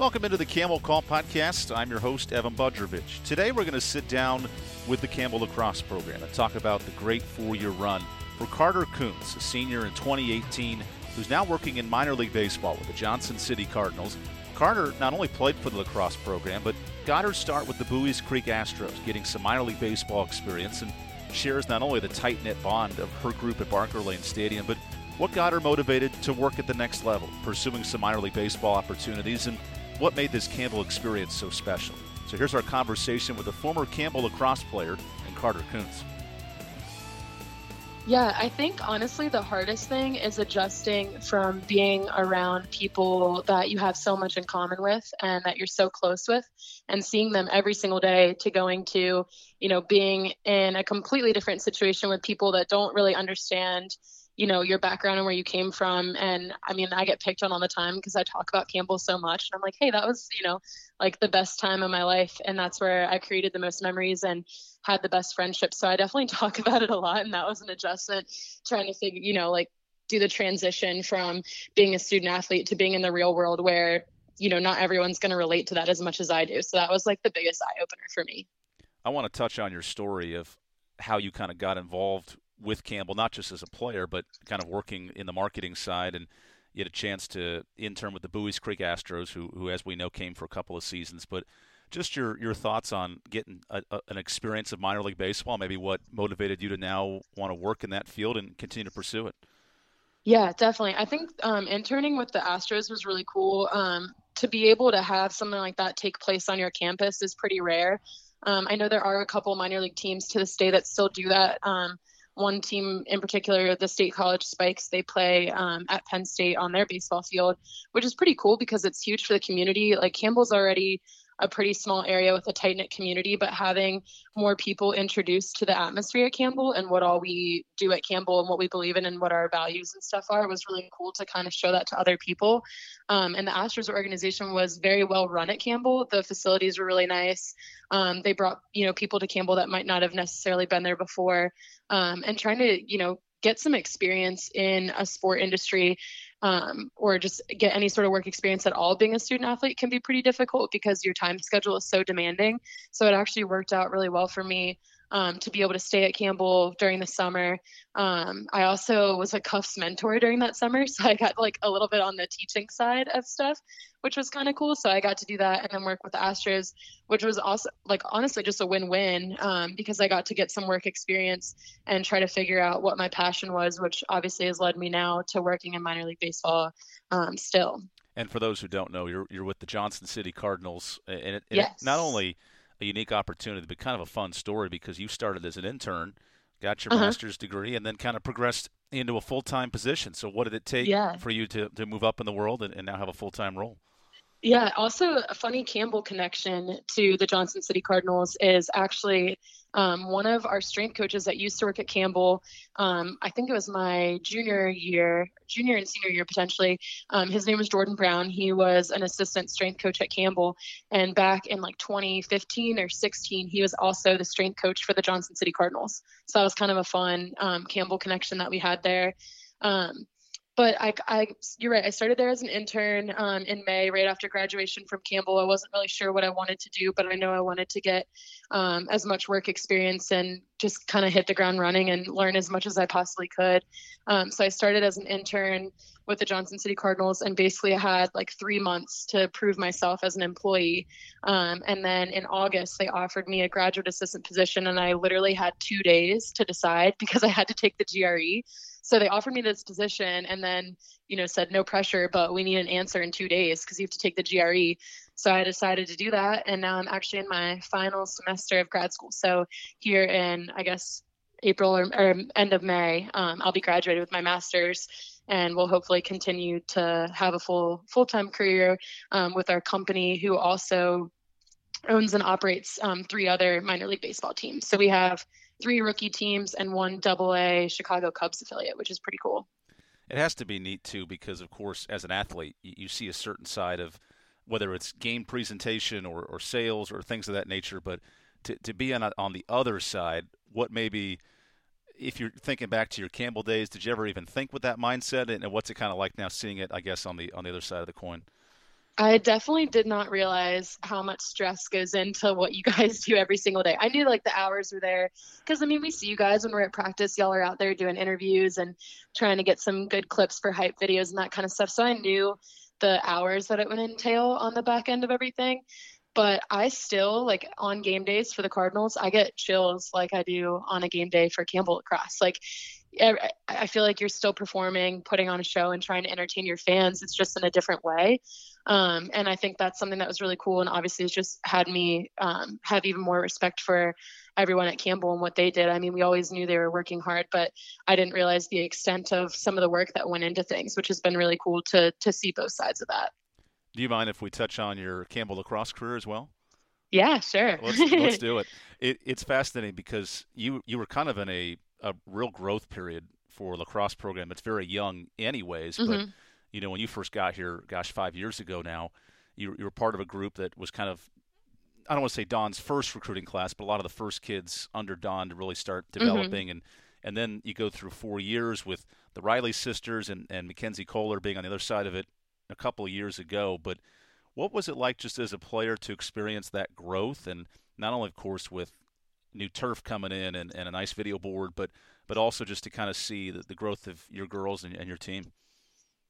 Welcome into the Camel Call podcast. I'm your host, Evan Budrovich. Today we're going to sit down with the Campbell Lacrosse program and talk about the great four year run for Carter Kuntz, a senior in 2018, who's now working in minor league baseball with the Johnson City Cardinals. Carter not only played for the lacrosse program, but got her start with the Buies Creek Astros, getting some minor league baseball experience and shares not only the tight knit bond of her group at Barker Lane Stadium, but what got her motivated to work at the next level, pursuing some minor league baseball opportunities, and what made this Campbell experience so special. So here's our conversation with a former Campbell lacrosse player and Carter Kuntz. Yeah, I think honestly the hardest thing is adjusting from being around people that you have so much in common with and that you're so close with and seeing them every single day to going to, you know, being in a completely different situation with people that don't really understand you know your background and where you came from. And i mean i get picked on all the time because i talk about campbell so much. And i'm like hey that was you know like the best time of my life. And that's where i created the most memories and had the best friendships so i definitely talk about it a lot. And that was an adjustment trying to figure you know like do the transition from being a student athlete to being in the real world where you know not everyone's going to relate to that as much as i do. So that was like the biggest eye opener for me. I want to touch on your story of how you kind of got involved with Campbell, not just as a player, but kind of working in the marketing side. And you had a chance to intern with the Buies Creek Astros, who, who as we know, came for a couple of seasons. But just your, your thoughts on getting a, a, an experience of minor league baseball, maybe what motivated you to now want to work in that field and continue to pursue it. Yeah, definitely. I think um, interning with the Astros was really cool. Um, to be able to have something like that take place on your campus is pretty rare. Um, I know there are a couple minor league teams to this day that still do that. Um, one team in particular, the State College Spikes, they play um, at Penn State on their baseball field, which is pretty cool because it's huge for the community. Like Campbell's already a pretty small area with a tight knit community, but having more people introduced to the atmosphere at Campbell and what all we do at Campbell and what we believe in and what our values and stuff are was really cool to kind of show that to other people. Um, and the Astros organization was very well run at Campbell. The facilities were really nice. Um, they brought you know people to Campbell that might not have necessarily been there before, um, and trying to you know get some experience in a sport industry um, or just get any sort of work experience at all being a student athlete can be pretty difficult because your time schedule is so demanding. So it actually worked out really well for me um, to be able to stay at Campbell during the summer. Um, I also was a Cuffs mentor during that summer, so I got like a little bit on the teaching side of stuff, which was kind of cool. So I got to do that and then work with the Astros, which was also like honestly just a win-win um, because I got to get some work experience and try to figure out what my passion was, which obviously has led me now to working in minor league baseball um, still. And for those who don't know, you're you're with the Johnson City Cardinals, and it, yes. it not only a unique opportunity, but kind of a fun story because you started as an intern, got your Uh-huh. master's degree, and then kind of progressed into a full time position. So, what did it take Yeah. for you to, to move up in the world and, and now have a full time role? Yeah, also a funny Campbell connection to the Johnson City Cardinals is actually um, one of our strength coaches that used to work at Campbell. Um, I think it was my junior year, junior and senior year potentially. Um, his name was Jordan Brown. He was an assistant strength coach at Campbell. And back in like 2015 or 16, he was also the strength coach for the Johnson City Cardinals. So that was kind of a fun um, Campbell connection that we had there. Um, but I, I, you're right. I started there as an intern um, in May, right after graduation from Campbell. I wasn't really sure what I wanted to do, but I know I wanted to get um, as much work experience and just kind of hit the ground running and learn as much as I possibly could. Um, so I started as an intern with the Johnson City Cardinals, and basically I had like three months to prove myself as an employee. Um, and then in August, they offered me a graduate assistant position, and I literally had two days to decide because I had to take the GRE. So they offered me this position and then, you know, said no pressure, but we need an answer in two days because you have to take the GRE. So I decided to do that. And now I'm actually in my final semester of grad school. So here in, I guess, April or, or end of May, um, I'll be graduated with my master's and we'll hopefully continue to have a full full-time career um, with our company who also owns and operates um, three other minor league baseball teams. So we have three rookie teams and one double A Chicago Cubs affiliate, which is pretty cool. It has to be neat too, because of course, as an athlete, you, see a certain side of whether it's game presentation or, or sales or things of that nature. But to, to be on on the other side, what maybe if you're thinking back to your Campbell days, did you ever even think with that mindset? And what's it kind of like now, seeing it, I guess, on the on the other side of the coin? I definitely did not realize how much stress goes into what you guys do every single day. I knew like the hours were there because I mean, we see you guys when we're at practice. Y'all are out there doing interviews and trying to get some good clips for hype videos and that kind of stuff. So I knew the hours that it would entail on the back end of everything. But I still like on game days for the Cardinals, I get chills like I do on a game day for Campbell lacrosse. Like I feel like you're still performing, putting on a show, and trying to entertain your fans. It's just in a different way. Um, and I think that's something that was really cool. And obviously, it's just had me um, have even more respect for everyone at Campbell and what they did. I mean, we always knew they were working hard, but I didn't realize the extent of some of the work that went into things, which has been really cool to to see both sides of that. Do you mind if we touch on your Campbell lacrosse career as well? Yeah, sure. let's, let's do it. it. It's fascinating because you you were kind of in a, a real growth period for lacrosse program. It's very young, anyways. Mm-hmm. But you know, when you first got here, gosh, five years ago now, you, you were part of a group that was kind of I don't want to say Don's first recruiting class, but a lot of the first kids under Don to really start mm-hmm. developing mm-hmm. and and then you go through four years with the Riley sisters and, and Mackenzie Kohler being on the other side of it a couple of years ago. But what was it like just as a player to experience that growth and not only, of course, with new turf coming in and, and a nice video board, but but also just to kind of see the, the growth of your girls and, and your team?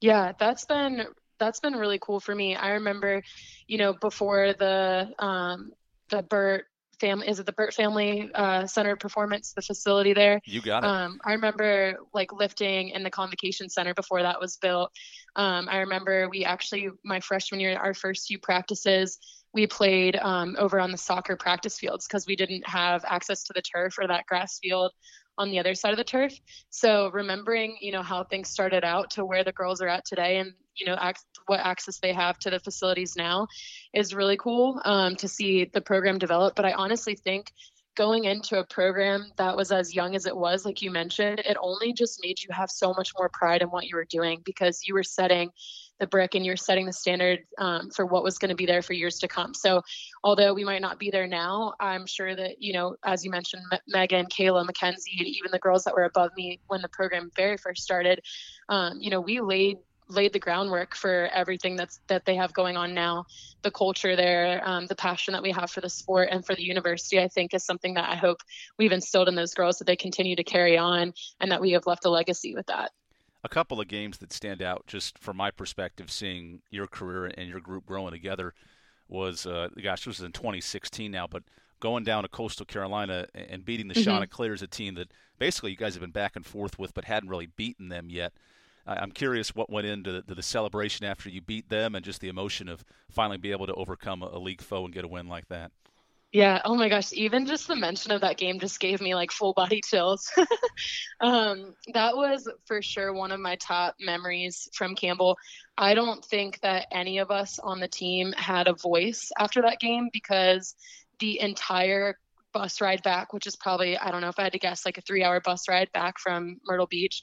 Yeah, that's been that's been really cool for me. I remember, you know, before the um, the Burt family is it the Burt Family uh, Center Performance, the facility there. You got it. Um, I remember like lifting in the Convocation Center before that was built. Um, I remember we actually my freshman year, our first few practices, we played um, over on the soccer practice fields because we didn't have access to the turf or that grass field on the other side of the turf. So remembering, you know, how things started out to where the girls are at today and, you know, ac- what access they have to the facilities now is really cool um, to see the program develop. But I honestly think going into a program that was as young as it was, like you mentioned, it only just made you have so much more pride in what you were doing because you were setting the brick and you're setting the standard um, for what was going to be there for years to come. So, although we might not be there now, I'm sure that, you know, as you mentioned, M- Megan, Kayla, Mackenzie, and even the girls that were above me when the program very first started, um, you know, we laid laid the groundwork for everything that's that they have going on now. The culture there, um, the passion that we have for the sport and for the university, I think, is something that I hope we've instilled in those girls that they continue to carry on, and that we have left a legacy with that. A couple of games that stand out, just from my perspective, seeing your career and your group growing together, was uh, gosh, this was in 2016 now, but going down to Coastal Carolina and beating the mm-hmm. Chanticleers, a team that basically you guys have been back and forth with, but hadn't really beaten them yet. I'm curious what went into the, the, celebration after you beat them and just the emotion of finally be able to overcome a, league foe and get a win like that. Yeah. Oh my gosh. Even just the mention of that game just gave me like full body chills. um, that was for sure one of my top memories from Campbell. I don't think that any of us on the team had a voice after that game because the entire bus ride back, which is probably, I don't know if I had to guess, like a three hour bus ride back from Myrtle Beach,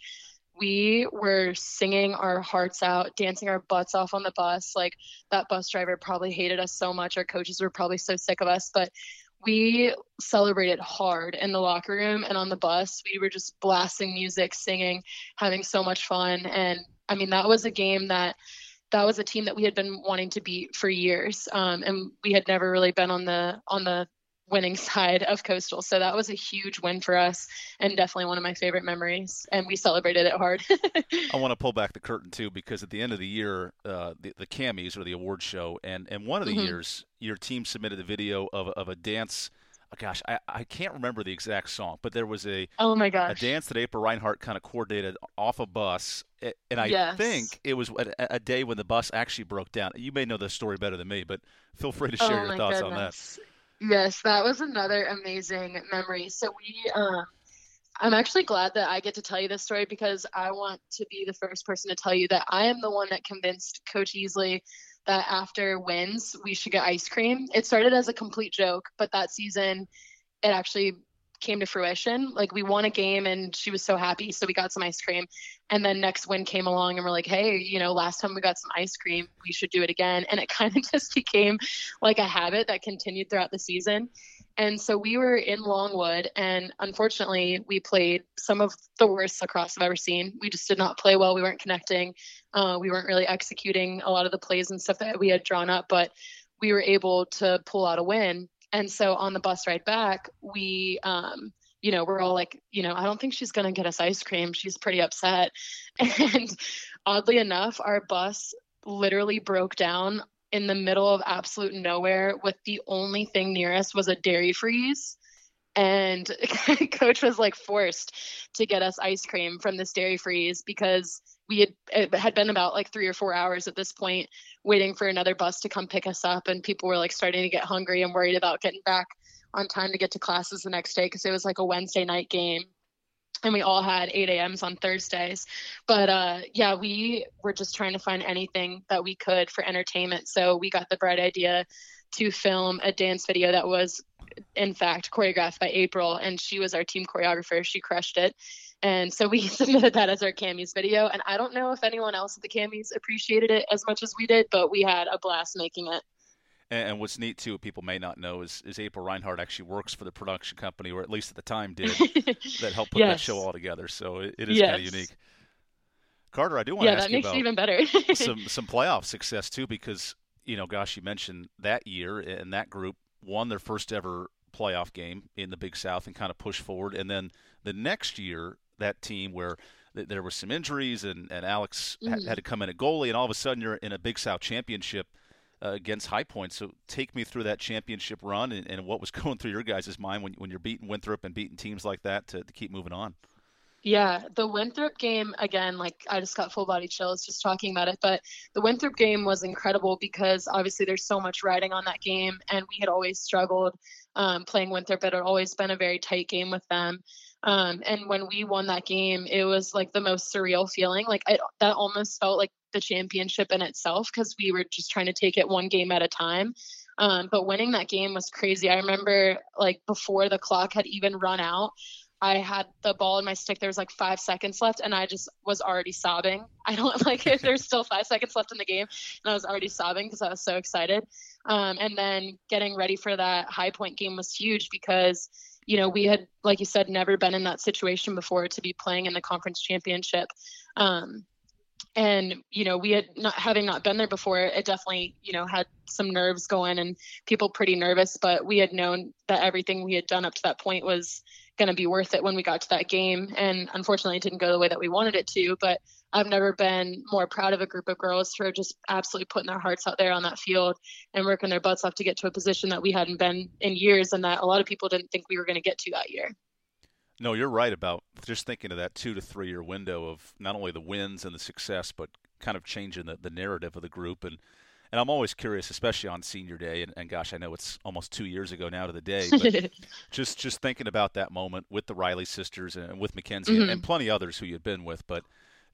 we were singing our hearts out, dancing our butts off on the bus. Like that bus driver probably hated us so much. Our coaches were probably so sick of us, but we celebrated hard in the locker room and on the bus. We were just blasting music, singing, having so much fun. And I mean, that was a game that that was a team that we had been wanting to beat for years, um, and we had never really been on the on the winning side of Coastal. So that was a huge win for us and definitely one of my favorite memories. And we celebrated it hard. I want to pull back the curtain too because at the end of the year, uh, the, the Camis or the award show, and, and one of the mm-hmm. years, your team submitted a video of, of a dance. Oh gosh, I, I can't remember the exact song, but there was a oh my gosh a dance that April Reinhardt kind of coordinated off a bus, and I yes. think it was a, a, day when the bus actually broke down. You may know the story better than me, but feel free to share oh your thoughts goodness. on that. Yes, that was another amazing memory. So we, um, I'm actually glad that I get to tell you this story because I want to be the first person to tell you that I am the one that convinced Coach Easley that after wins we should get ice cream. It started as a complete joke, but that season it actually came to fruition. Like we won a game and she was so happy, so we got some ice cream. And then next win came along and we're like, hey, you know, last time we got some ice cream, we should do it again. And it kind of just became like a habit that continued throughout the season. And so we were in Longwood, and unfortunately, we played some of the worst lacrosse I've ever seen. We just did not play well. We weren't connecting. Uh, we weren't really executing a lot of the plays and stuff that we had drawn up, but we were able to pull out a win. And so on the bus ride back, we, um, you know, we're all like, you know, I don't think she's going to get us ice cream. She's pretty upset. And oddly enough, our bus literally broke down in the middle of absolute nowhere with the only thing near us was a dairy freeze and coach was like forced to get us ice cream from this dairy freeze because we had had been about like three or four hours at this point waiting for another bus to come pick us up and people were like starting to get hungry and worried about getting back on time to get to classes the next day because it was like a wednesday night game and we all had 8 a.m.s on Thursdays. But uh, yeah, we were just trying to find anything that we could for entertainment. So we got the bright idea to film a dance video that was, in fact, choreographed by April, and she was our team choreographer. She crushed it. And so we submitted that as our Camis video. And I don't know if anyone else at the Camis appreciated it as much as we did, but we had a blast making it. And, what's neat too, people may not know, is, is April Reinhardt actually works for the production company, or at least at the time did, that helped put yes. that show all together. So it, it is yes. kind of unique. Carter, I do want yeah, to ask you about it even better. some some playoff success too, because you know, gosh, you mentioned that year and that group won their first ever playoff game in the Big South and kind of pushed forward, and then the next year that team where there were some injuries and, and Alex mm-hmm. had, had to come in at goalie, and all of a sudden you're in a Big South championship uh, against High Point. So take me through that championship run and, and, what was going through your guys' mind when, when you're beating Winthrop and beating teams like that to, to keep moving on. Yeah, the Winthrop game again, like I just got full body chills just talking about it. But the Winthrop game was incredible because obviously there's so much riding on that game, and we had always struggled um, playing Winthrop. It had always been a very tight game with them. Um, and when we won that game, it was like the most surreal feeling. Like I, that almost felt like the championship in itself because we were just trying to take it one game at a time. Um, but winning that game was crazy. I remember like before the clock had even run out, I had the ball in my stick. There was like five seconds left, and I just was already sobbing. I don't like if there's still five seconds left in the game, and I was already sobbing because I was so excited. Um, and then getting ready for that high point game was huge because you know we had, like you said, never been in that situation before to be playing in the conference championship. Um, and you know we had not having not been there before it definitely you know had some nerves going and people pretty nervous but we had known that everything we had done up to that point was going to be worth it when we got to that game and unfortunately it didn't go the way that we wanted it to but i've never been more proud of a group of girls who are just absolutely putting their hearts out there on that field and working their butts off to get to a position that we hadn't been in years and that a lot of people didn't think we were going to get to that year no, you're right about just thinking of that two to three year window of not only the wins and the success, but kind of changing the, the narrative of the group. And and I'm always curious, especially on senior day, and, and gosh, I know it's almost two years ago now to the day, but just just thinking about that moment with the Riley sisters and with Mackenzie mm-hmm. and, and plenty others who you'd been with, but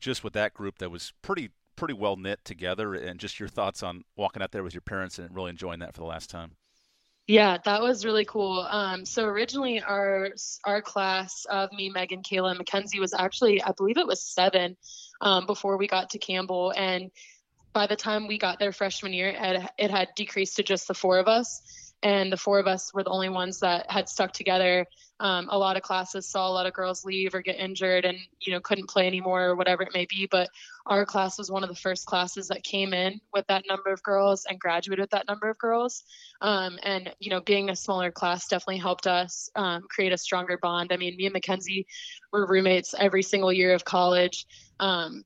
just with that group that was pretty pretty well knit together, and just your thoughts on walking out there with your parents and really enjoying that for the last time. Yeah, that was really cool. Um, so originally, our our class of me, Megan, Kayla, and Mackenzie was actually, I believe it was seven um, before we got to Campbell, and by the time we got there freshman year, it, it had decreased to just the four of us and the four of us were the only ones that had stuck together. Um, a lot of classes saw a lot of girls leave or get injured and you know couldn't play anymore or whatever it may be. But our class was one of the first classes that came in with that number of girls and graduated with that number of girls. Um, and you know, being a smaller class definitely helped us um, create a stronger bond. I mean, me and Mackenzie were roommates every single year of college. Um,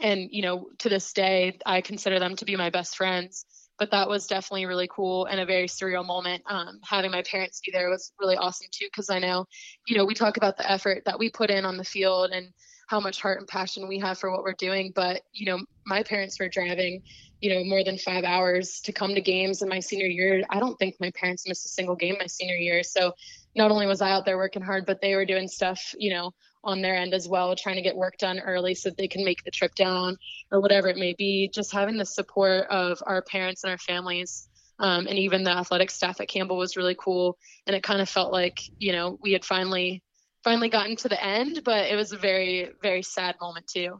and you know, to this day, I consider them to be my best friends but that was definitely really cool and a very surreal moment. Um, having my parents be there was really awesome too, because I know, you know, we talk about the effort that we put in on the field and how much heart and passion we have for what we're doing. But, you know, my parents were driving, you know, more than five hours to come to games in my senior year. I don't think my parents missed a single game my senior year. So not only was I out there working hard, but they were doing stuff, you know, on their end as well, trying to get work done early so they can make the trip down or whatever it may be. Just having the support of our parents and our families. Um, and even the athletic staff at Campbell was really cool. And it kind of felt like, you know, we had finally finally gotten to the end, but it was a very, very sad moment too.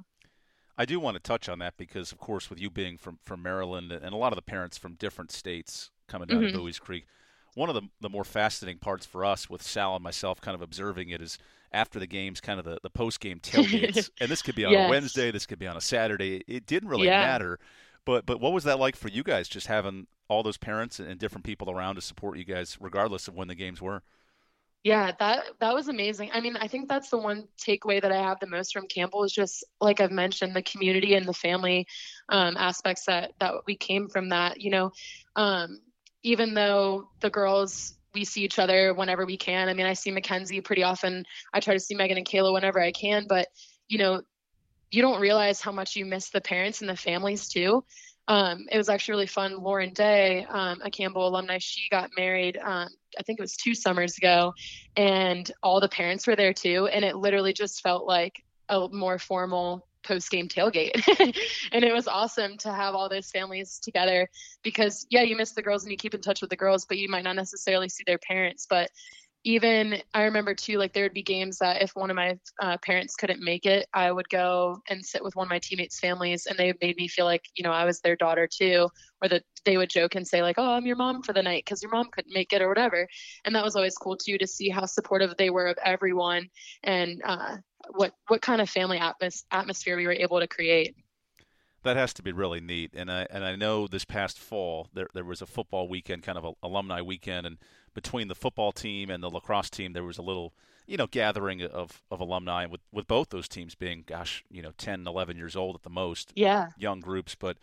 I do want to touch on that because, of course, with you being from, from Maryland and a lot of the parents from different states coming down mm-hmm. to Buies Creek, one of the, the more fascinating parts for us with Sal and myself kind of observing it is after the games, kind of the, the post game tailgates. and this could be on yes. a Wednesday, this could be on a Saturday. It didn't really yeah. matter. But but what was that like for you guys, just having all those parents and different people around to support you guys, regardless of when the games were? Yeah, that that was amazing. I mean, I think that's the one takeaway that I have the most from Campbell is just like I've mentioned, the community and the family um, aspects that that we came from. That you know, um, even though the girls we see each other whenever we can. I mean, I see Mackenzie pretty often. I try to see Megan and Kayla whenever I can, but you know, you don't realize how much you miss the parents and the families too. Um, it was actually really fun. Lauren Day, um, a Campbell alumni, she got married. Um, I think it was two summers ago, and all the parents were there too. And it literally just felt like a more formal post game tailgate. and it was awesome to have all those families together because, yeah, you miss the girls and you keep in touch with the girls, but you might not necessarily see their parents. But even I remember too, like there would be games that if one of my uh, parents couldn't make it, I would go and sit with one of my teammates' families, and they made me feel like you know I was their daughter too, or that they would joke and say like, "Oh, I'm your mom for the night because your mom couldn't make it or whatever," and that was always cool too to see how supportive they were of everyone and uh, what what kind of family atmos- atmosphere we were able to create. That has to be really neat, and I and I know this past fall there there was a football weekend, kind of a alumni weekend, and between the football team and the lacrosse team, there was a little, you know, gathering of, of alumni with, with both those teams being, gosh, you know, 10, 11 years old at the most. Yeah. Young groups. But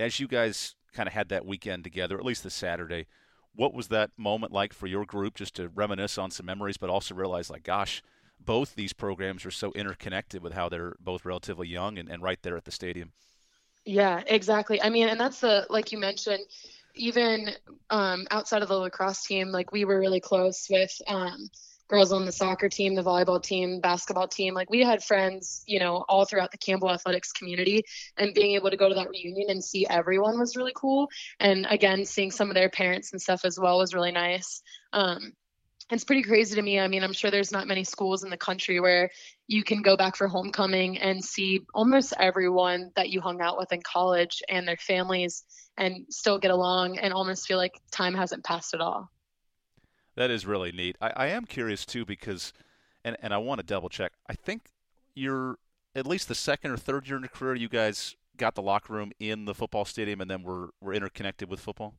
as you guys kind of had that weekend together, at least this Saturday, what was that moment like for your group just to reminisce on some memories, but also realize, like, gosh, both these programs are so interconnected with how they're both relatively young and, and right there at the stadium? Yeah, exactly. I mean, and that's the, like you mentioned, even um, outside of the lacrosse team, like we were really close with um, girls on the soccer team, the volleyball team, basketball team. Like we had friends, you know, all throughout the Campbell athletics community, and being able to go to that reunion and see everyone was really cool. And again, seeing some of their parents and stuff as well was really nice. Um, it's pretty crazy to me. I mean, I'm sure there's not many schools in the country where you can go back for homecoming and see almost everyone that you hung out with in college and their families and still get along and almost feel like time hasn't passed at all. That is really neat. I, I am curious too because, and, and I want to double check. I think you're at least the second or third year in your career, you guys got the locker room in the football stadium and then we're, we're interconnected with football?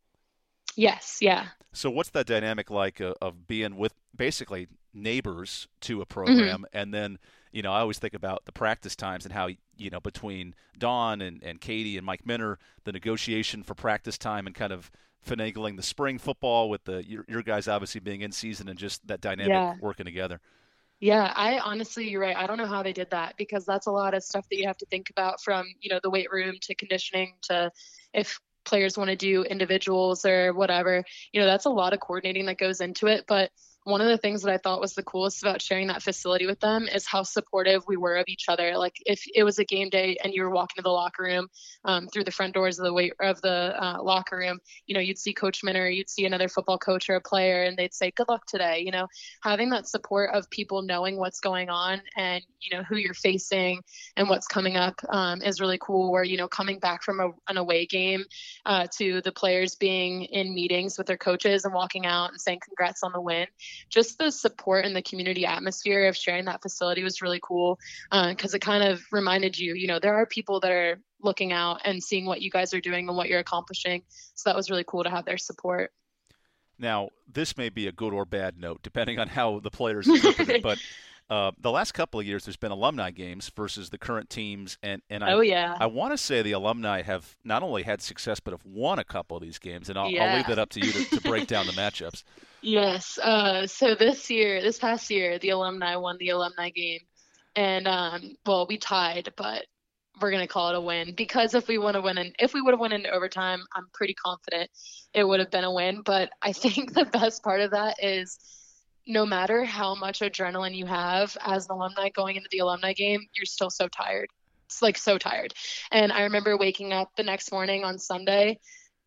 Yes, yeah. So what's that dynamic like of, of being with basically neighbors to a program mm-hmm. and then you know, I always think about the practice times and how you know between Don and, and Katie and Mike Minter, the negotiation for practice time and kind of finagling the spring football with the your, your guys obviously being in season and just that dynamic yeah. working together. Yeah, I honestly, you're right. I don't know how they did that because that's a lot of stuff that you have to think about from, you know, the weight room to conditioning to if players want to do individuals or whatever. You know, that's a lot of coordinating that goes into it. But one of the things that I thought was the coolest about sharing that facility with them is how supportive we were of each other. Like if it was a game day and you were walking to the locker room um, through the front doors of the weight of the uh, locker room, you know, you'd see Coach Minter, you'd see another football coach or a player, and they'd say, "Good luck today." You know, having that support of people knowing what's going on and you know who you're facing and what's coming up um, is really cool. Where you know, coming back from a, an away game uh, to the players being in meetings with their coaches and walking out and saying, "Congrats on the win." Just the support and the community atmosphere of sharing that facility was really cool because uh, it kind of reminded you, you know, there are people that are looking out and seeing what you guys are doing and what you're accomplishing. So that was really cool to have their support. Now, this may be a good or bad note, depending on how the players interpret it, but uh, the last couple of years, there's been alumni games versus the current teams, and and I, oh yeah, I want to say the alumni have not only had success but have won a couple of these games, and I'll, yeah. I'll leave that up to you to, to break down the matchups. Yes, uh, so this year, this past year, the alumni won the alumni game, and um, well, we tied, but we're gonna call it a win because if we want to win and if we would have won in overtime, I'm pretty confident it would have been a win. But I think the best part of that is no matter how much adrenaline you have as an alumni going into the alumni game, you're still so tired. It's like so tired. And I remember waking up the next morning on Sunday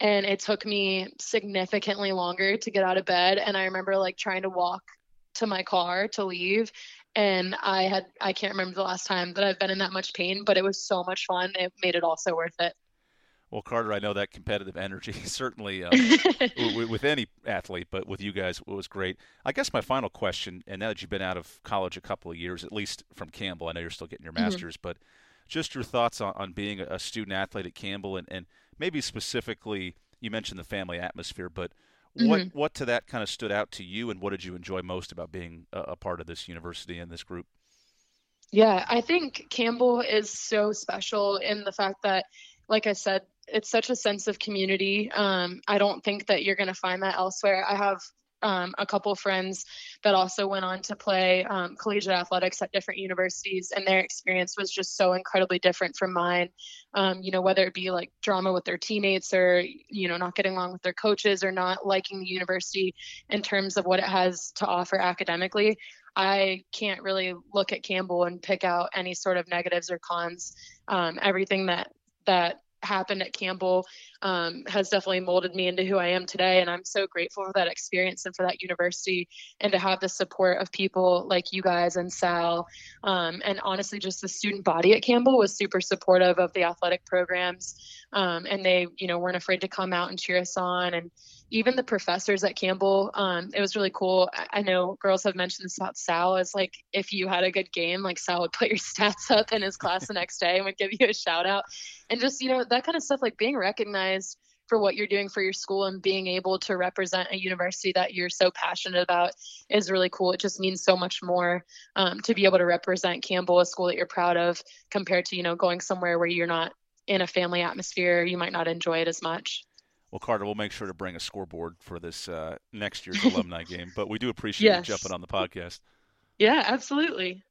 and it took me significantly longer to get out of bed. And I remember like trying to walk to my car to leave. And I had, I can't remember the last time that I've been in that much pain, but it was so much fun. It made it all so worth it. Well, Carter, I know that competitive energy certainly uh, with any athlete, but with you guys, it was great. I guess my final question, and now that you've been out of college a couple of years, at least from Campbell, I know you're still getting your mm-hmm. master's, mm-hmm. but just your thoughts on, on being a student athlete at Campbell, and, and maybe specifically, you mentioned the family atmosphere, but what mm-hmm. what to that kind of stood out to you, and what did you enjoy most about being a, a part of this university and this group? Yeah, I think Campbell is so special in the fact that, like I said, it's such a sense of community. Um, I don't think that you're going to find that elsewhere. I have um, a couple friends that also went on to play um, collegiate athletics at different universities, and their experience was just so incredibly different from mine. Um, you know, whether it be like drama with their teammates, or you know, not getting along with their coaches, or not liking the university in terms of what it has to offer academically. I can't really look at Campbell and pick out any sort of negatives or cons. Um, everything that that happened at Campbell um, has definitely molded me into who I am today. And I'm so grateful for that experience and for that university and to have the support of people like you guys and Sal. Um, and honestly, just the student body at Campbell was super supportive of the athletic programs. Um, and they, you know, weren't afraid to come out and cheer us on. And even the professors at Campbell, um, it was really cool. I know girls have mentioned this about Sal. Is like if you had a good game, like Sal would put your stats up in his class the next day and would give you a shout out, and just you know that kind of stuff, like being recognized for what you're doing for your school and being able to represent a university that you're so passionate about is really cool. It just means so much more um, to be able to represent Campbell, a school that you're proud of, compared to you know going somewhere where you're not in a family atmosphere. You might not enjoy it as much. Well, Carter, we'll make sure to bring a scoreboard for this uh, next year's alumni game. But we do appreciate yes. you jumping on the podcast. Yeah, absolutely.